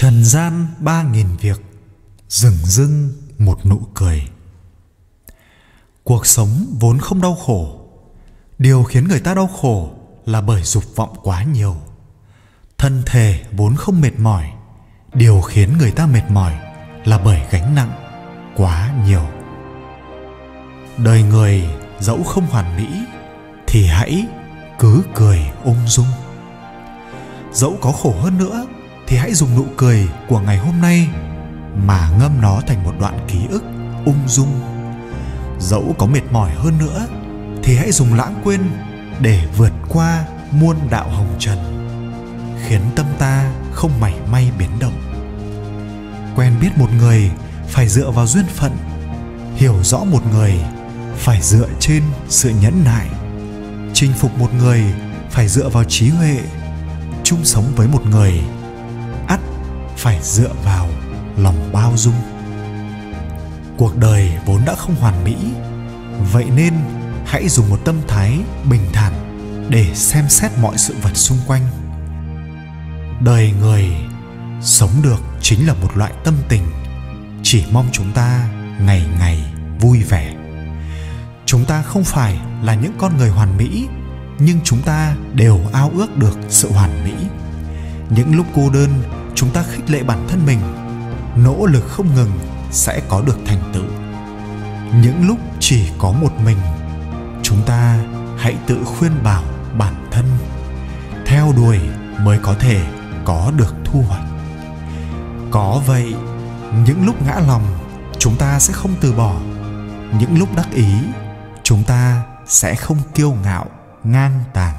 Trần gian ba nghìn việc Dừng dưng một nụ cười. Cuộc sống vốn không đau khổ. Điều khiến người ta đau khổ Là bởi dục vọng quá nhiều. Thân thể vốn không mệt mỏi. Điều khiến người ta mệt mỏi Là bởi gánh nặng quá nhiều. Đời người dẫu không hoàn mỹ Thì hãy cứ cười ung dung. Dẫu có khổ hơn nữa thì hãy dùng nụ cười của ngày hôm nay mà ngâm nó thành một đoạn ký ức, ung dung. Dẫu có mệt mỏi hơn nữa, thì hãy dùng lãng quên để vượt qua muôn đạo hồng trần, khiến tâm ta không mảy may biến động. Quen biết một người phải dựa vào duyên phận, hiểu rõ một người phải dựa trên sự nhẫn nại, chinh phục một người phải dựa vào trí huệ, chung sống với một người phải dựa vào lòng bao dung. Cuộc đời vốn đã không hoàn mỹ, vậy nên hãy dùng một tâm thái bình thản để xem xét mọi sự vật xung quanh. Đời người sống được chính là một loại tâm tình, chỉ mong chúng ta ngày ngày vui vẻ. Chúng ta không phải là những con người hoàn mỹ, nhưng chúng ta đều ao ước được sự hoàn mỹ. Những lúc cô đơn chúng ta khích lệ bản thân mình, nỗ lực không ngừng sẽ có được thành tựu. Những lúc chỉ có một mình, chúng ta hãy tự khuyên bảo bản thân, theo đuổi mới có thể có được thu hoạch. Có vậy, những lúc ngã lòng, chúng ta sẽ không từ bỏ. Những lúc đắc ý, chúng ta sẽ không kiêu ngạo, ngang tàn.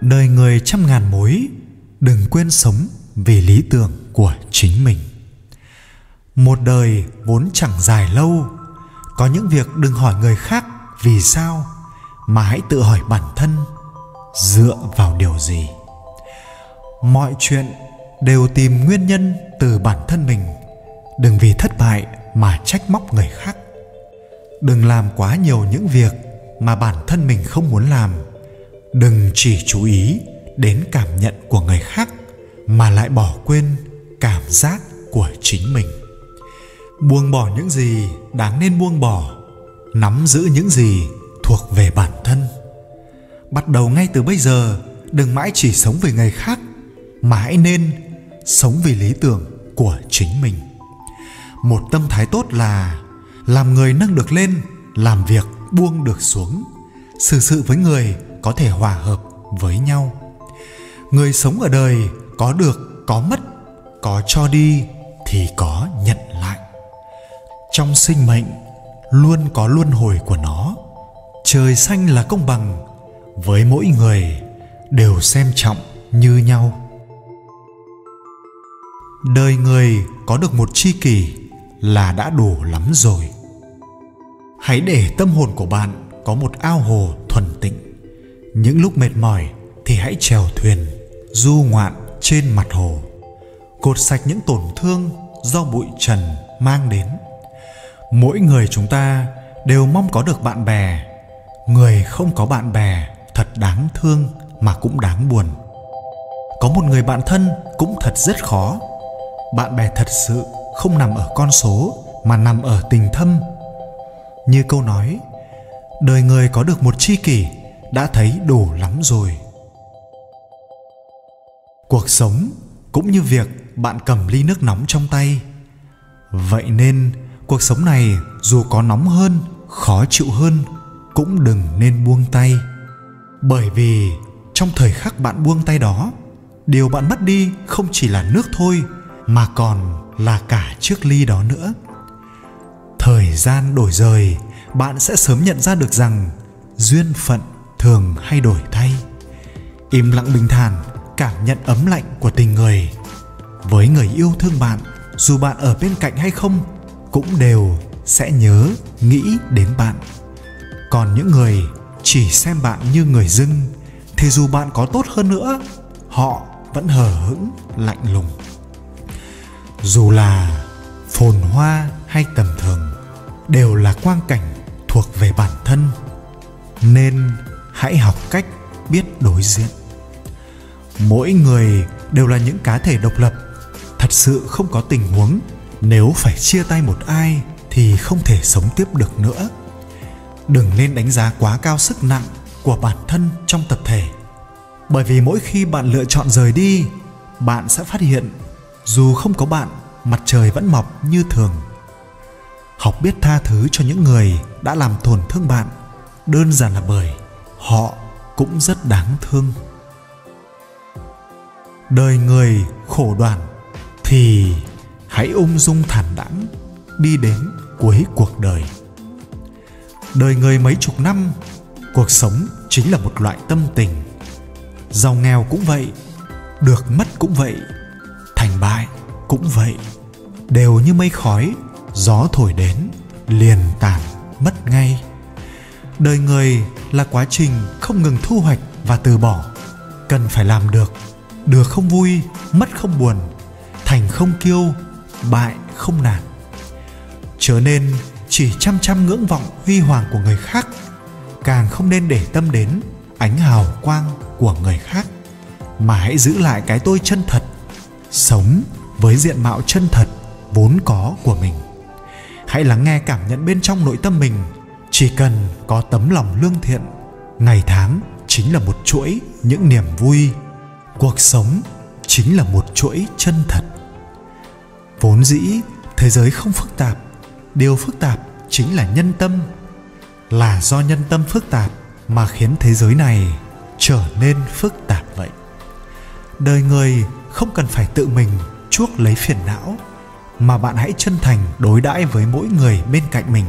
Đời người trăm ngàn mối đừng quên sống vì lý tưởng của chính mình. Một đời vốn chẳng dài lâu, có những việc đừng hỏi người khác vì sao, mà hãy tự hỏi bản thân dựa vào điều gì. Mọi chuyện đều tìm nguyên nhân từ bản thân mình. Đừng vì thất bại mà trách móc người khác. Đừng làm quá nhiều những việc mà bản thân mình không muốn làm. Đừng chỉ chú ý đến cảm nhận của người khác mà lại bỏ quên cảm giác của chính mình. Buông bỏ những gì đáng nên buông bỏ, nắm giữ những gì thuộc về bản thân. Bắt đầu ngay từ bây giờ, đừng mãi chỉ sống vì người khác mà hãy nên sống vì lý tưởng của chính mình. Một tâm thái tốt là làm người nâng được lên, làm việc buông được xuống. Xử sự với người có thể hòa hợp với nhau người sống ở đời có được, có mất, có cho đi thì có nhận lại. Trong sinh mệnh, luôn có luân hồi của nó. Trời xanh là công bằng, với mỗi người đều xem trọng như nhau. Đời người có được một tri kỷ là đã đủ lắm rồi. Hãy để tâm hồn của bạn có một ao hồ thuần tịnh. Những lúc mệt mỏi thì hãy trèo thuyền du ngoạn trên mặt hồ. Cột sạch những tổn thương do bụi trần mang đến. Mỗi người chúng ta đều mong có được bạn bè. Người không có bạn bè thật đáng thương mà cũng đáng buồn. Có một người bạn thân cũng thật rất khó. Bạn bè thật sự không nằm ở con số mà nằm ở tình thâm. Như câu nói, đời người có được một tri kỷ đã thấy đủ lắm rồi cuộc sống cũng như việc bạn cầm ly nước nóng trong tay. Vậy nên, cuộc sống này dù có nóng hơn, khó chịu hơn, cũng đừng nên buông tay. Bởi vì trong thời khắc bạn buông tay đó, điều bạn mất đi không chỉ là nước thôi, mà còn là cả chiếc ly đó nữa. Thời gian đổi rời, bạn sẽ sớm nhận ra được rằng duyên phận thường hay đổi thay. Im lặng bình thản cảm nhận ấm lạnh của tình người. Với người yêu thương bạn, dù bạn ở bên cạnh hay không, cũng đều sẽ nhớ, nghĩ đến bạn. Còn những người chỉ xem bạn như người dưng, thì dù bạn có tốt hơn nữa, họ vẫn hờ hững, lạnh lùng. Dù là phồn hoa hay tầm thường, đều là quang cảnh thuộc về bản thân, nên hãy học cách biết đối diện mỗi người đều là những cá thể độc lập. Thật sự không có tình huống, nếu phải chia tay một ai thì không thể sống tiếp được nữa. Đừng nên đánh giá quá cao sức nặng của bản thân trong tập thể. Bởi vì mỗi khi bạn lựa chọn rời đi, bạn sẽ phát hiện dù không có bạn, mặt trời vẫn mọc như thường. Học biết tha thứ cho những người đã làm tổn thương bạn đơn giản là bởi họ cũng rất đáng thương đời người khổ đoàn, thì hãy ung dung thản đẳng đi đến cuối cuộc đời. Đời người mấy chục năm, cuộc sống chính là một loại tâm tình. Giàu nghèo cũng vậy, được mất cũng vậy, thành bại cũng vậy, đều như mây khói, gió thổi đến, liền tàn mất ngay. Đời người là quá trình không ngừng thu hoạch và từ bỏ, cần phải làm được được không vui, mất không buồn, thành không kiêu, bại không nản. Trở nên chỉ chăm chăm ngưỡng vọng huy hoàng của người khác, càng không nên để tâm đến ánh hào quang của người khác. Mà hãy giữ lại cái tôi chân thật, sống với diện mạo chân thật vốn có của mình. Hãy lắng nghe cảm nhận bên trong nội tâm mình. Chỉ cần có tấm lòng lương thiện, ngày tháng chính là một chuỗi những niềm vui cuộc sống chính là một chuỗi chân thật. Vốn dĩ, thế giới không phức tạp. Điều phức tạp chính là nhân tâm. Là do nhân tâm phức tạp mà khiến thế giới này trở nên phức tạp vậy. Đời người không cần phải tự mình chuốc lấy phiền não, mà bạn hãy chân thành đối đãi với mỗi người bên cạnh mình,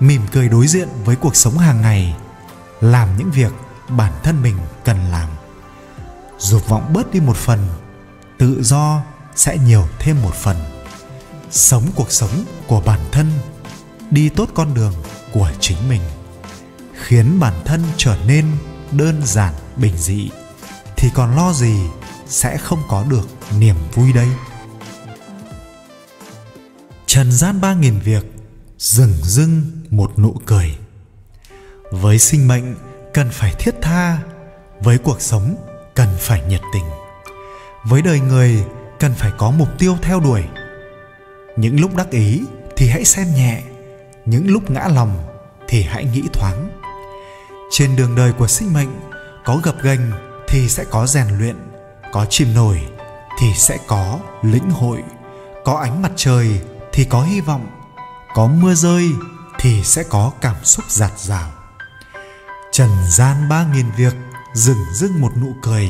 mỉm cười đối diện với cuộc sống hàng ngày, làm những việc bản thân mình cần làm dục vọng bớt đi một phần, tự do sẽ nhiều thêm một phần. Sống cuộc sống của bản thân, đi tốt con đường của chính mình, khiến bản thân trở nên đơn giản, bình dị, thì còn lo gì sẽ không có được niềm vui đây? Trần gian ba nghìn việc dừng dưng một nụ cười. Với sinh mệnh cần phải thiết tha với cuộc sống cần phải nhiệt tình. Với đời người, cần phải có mục tiêu theo đuổi. Những lúc đắc ý thì hãy xem nhẹ, những lúc ngã lòng thì hãy nghĩ thoáng. Trên đường đời của sinh mệnh, có gập ghềnh thì sẽ có rèn luyện, có chìm nổi thì sẽ có lĩnh hội, có ánh mặt trời thì có hy vọng, có mưa rơi thì sẽ có cảm xúc giạt rào. Trần gian ba nghìn việc dừng dưng một nụ cười.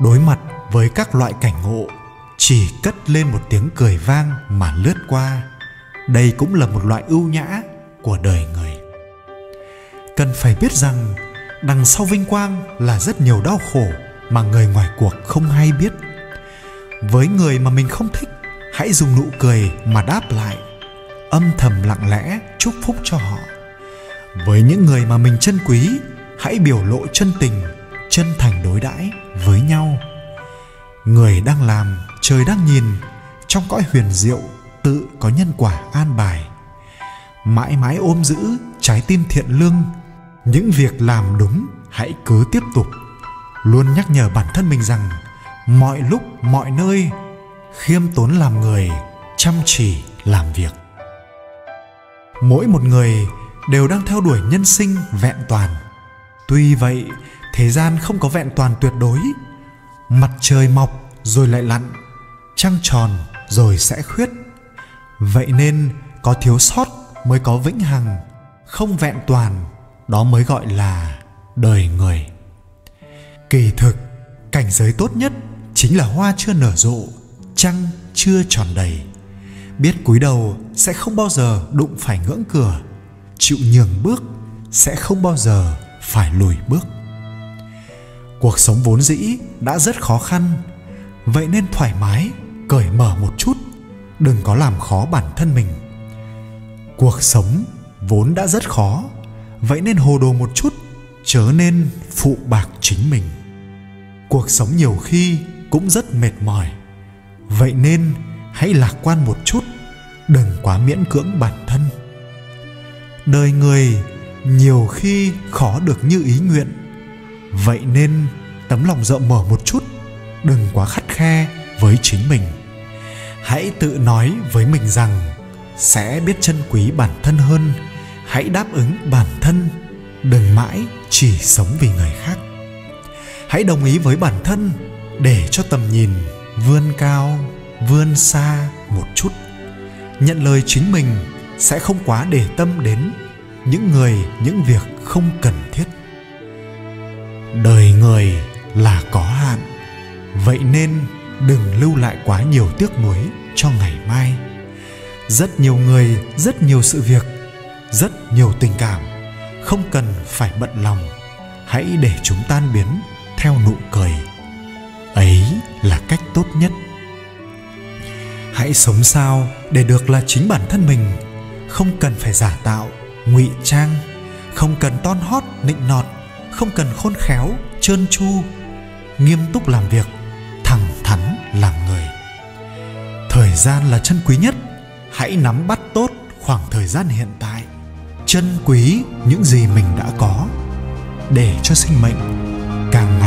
Đối mặt với các loại cảnh ngộ, chỉ cất lên một tiếng cười vang mà lướt qua. Đây cũng là một loại ưu nhã của đời người. Cần phải biết rằng, đằng sau vinh quang là rất nhiều đau khổ mà người ngoài cuộc không hay biết. Với người mà mình không thích, hãy dùng nụ cười mà đáp lại, âm thầm lặng lẽ chúc phúc cho họ. Với những người mà mình trân quý hãy biểu lộ chân tình, chân thành đối đãi với nhau. Người đang làm, trời đang nhìn, trong cõi huyền diệu tự có nhân quả an bài. Mãi mãi ôm giữ trái tim thiện lương, những việc làm đúng hãy cứ tiếp tục. Luôn nhắc nhở bản thân mình rằng, mọi lúc, mọi nơi, khiêm tốn làm người, chăm chỉ làm việc. Mỗi một người đều đang theo đuổi nhân sinh vẹn toàn tuy vậy, thế gian không có vẹn toàn tuyệt đối. Mặt trời mọc rồi lại lặn, trăng tròn rồi sẽ khuyết. Vậy nên có thiếu sót mới có vĩnh hằng, không vẹn toàn, đó mới gọi là đời người. Kỳ thực, cảnh giới tốt nhất chính là hoa chưa nở rộ, trăng chưa tròn đầy. Biết cúi đầu sẽ không bao giờ đụng phải ngưỡng cửa, chịu nhường bước sẽ không bao giờ phải lùi bước. Cuộc sống vốn dĩ đã rất khó khăn, vậy nên thoải mái, cởi mở một chút, đừng có làm khó bản thân mình. Cuộc sống vốn đã rất khó, vậy nên hồ đồ một chút, chớ nên phụ bạc chính mình. Cuộc sống nhiều khi cũng rất mệt mỏi, vậy nên hãy lạc quan một chút, đừng quá miễn cưỡng bản thân. Đời người nhiều khi khó được như ý nguyện. Vậy nên tấm lòng rộng mở một chút, đừng quá khắt khe với chính mình. Hãy tự nói với mình rằng sẽ biết trân quý bản thân hơn, hãy đáp ứng bản thân, đừng mãi chỉ sống vì người khác. Hãy đồng ý với bản thân để cho tầm nhìn vươn cao, vươn xa một chút. Nhận lời chính mình sẽ không quá để tâm đến những người, những việc không cần thiết. Đời người là có hạn, vậy nên đừng lưu lại quá nhiều tiếc nuối cho ngày mai. Rất nhiều người, rất nhiều sự việc, rất nhiều tình cảm không cần phải bận lòng. Hãy để chúng tan biến theo nụ cười. Ấy là cách tốt nhất. Hãy sống sao để được là chính bản thân mình, không cần phải giả tạo ngụy trang, không cần ton hót, nịnh nọt, không cần khôn khéo, trơn tru, nghiêm túc làm việc, thẳng thắn làm người. Thời gian là chân quý nhất, hãy nắm bắt tốt khoảng thời gian hiện tại, chân quý những gì mình đã có, để cho sinh mệnh càng